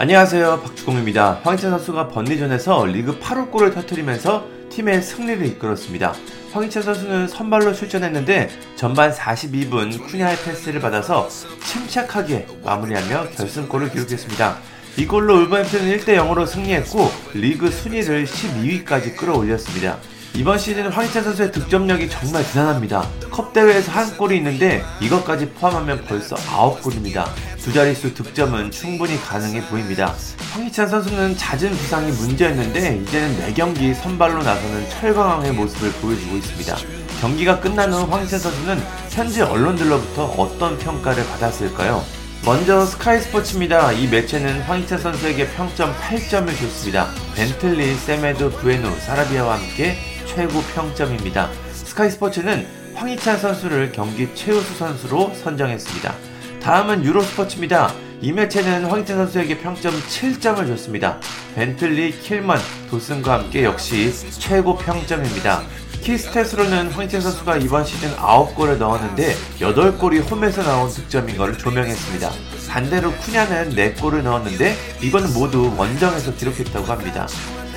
안녕하세요 박주공입니다. 황희찬 선수가 번리전에서 리그 8호 골을 터뜨리면서 팀의 승리를 이끌었습니다. 황희찬 선수는 선발로 출전했는데 전반 42분 쿠냐의 패스를 받아서 침착하게 마무리하며 결승골을 기록했습니다. 이 골로 울버햄튼은 1대 0으로 승리했고 리그 순위를 12위까지 끌어올렸습니다. 이번 시즌 황희찬 선수의 득점력이 정말 대단합니다. 컵 대회에서 한 골이 있는데 이것까지 포함하면 벌써 9골입니다. 두 자릿수 득점은 충분히 가능해 보입니다. 황희찬 선수는 잦은 부상이 문제였는데 이제는 4경기 선발로 나서는 철강왕의 모습을 보여주고 있습니다. 경기가 끝난 후 황희찬 선수는 현지 언론들로부터 어떤 평가를 받았을까요? 먼저 스카이 스포츠입니다. 이 매체는 황희찬 선수에게 평점 8점을 줬습니다. 벤틀리, 세메도, 부에노, 사라비아와 함께 최고 평점입니다. 스카이 스포츠는 황희찬 선수를 경기 최우수 선수로 선정했습니다. 다음은 유로스포츠입니다. 이 매체는 황희찬 선수에게 평점 7점을 줬습니다. 벤틀리, 킬먼, 도슨과 함께 역시 최고 평점입니다. 키스탯으로는 황희찬 선수가 이번 시즌 9골을 넣었는데 8골이 홈에서 나온 득점인 것을 조명했습니다. 반대로 쿠냐는 4골을 넣었는데 이건 모두 원정에서 기록했다고 합니다.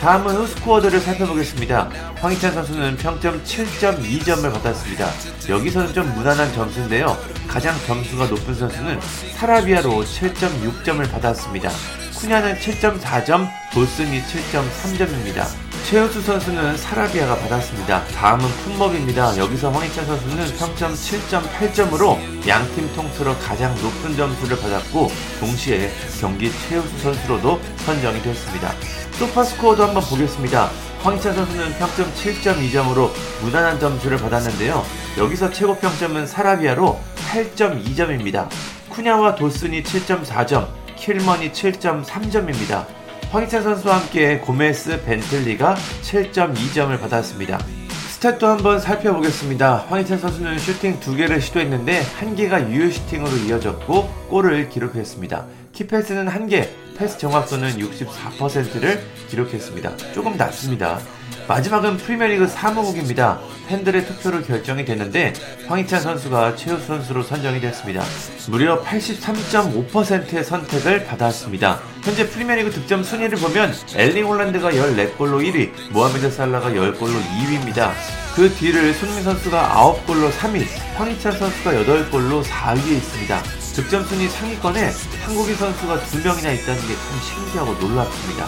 다음은 후스코어들을 살펴보겠습니다. 황희찬 선수는 평점 7.2점을 받았습니다. 여기서는 좀 무난한 점수인데요. 가장 점수가 높은 선수는 사라비아로 7.6점을 받았습니다. 쿠냐는 7.4점, 도슨이 7.3점입니다. 최우수 선수는 사라비아가 받았습니다. 다음은 품목입니다. 여기서 황희찬 선수는 평점 7.8점으로 양팀 통틀어 가장 높은 점수를 받았고 동시에 경기 최우수 선수로도 선정이 됐습니다. 소파스코어도 한번 보겠습니다. 황희찬 선수는 평점 7.2점으로 무난한 점수를 받았는데요. 여기서 최고 평점은 사라비아로 8.2점입니다. 쿠냐와 도슨이 7.4점, 킬먼이 7.3점입니다. 황희찬 선수와 함께 고메스 벤틀리가 7.2점을 받았습니다. 스탯도 한번 살펴보겠습니다. 황희찬 선수는 슈팅 2개를 시도했는데 1개가 유효 슈팅으로 이어졌고 골을 기록했습니다. 키패스는 1개, 패스 정확도는 64%를 기록했습니다. 조금 낮습니다. 마지막은 프리미어리그 사무국입니다. 팬들의 투표로 결정이 됐는데 황희찬 선수가 최우수 선수로 선정이 됐습니다. 무려 83.5%의 선택을 받았습니다. 현재 프리미어리그 득점 순위를 보면 엘링 홀란드가 14골로 1위, 모하메드 살라가 10골로 2위입니다. 그 뒤를 손흥민 선수가 9골로 3위, 황희찬 선수가 8골로 4위에 있습니다. 득점 순위 상위권에 한국인 선수가 2명이나 있다는 게 참 신기하고 놀랍습니다.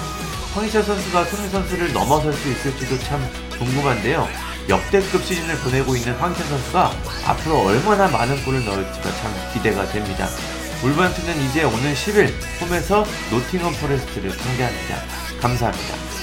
황희찬 선수가 손흥민 선수를 넘어설 수 있을지도 참 궁금한데요. 역대급 시즌을 보내고 있는 황희찬 선수가 앞으로 얼마나 많은 골을 넣을지가 참 기대가 됩니다. 울버햄튼은 이제 오는 10일 홈에서 노팅엄 포레스트를 상대합니다. 감사합니다.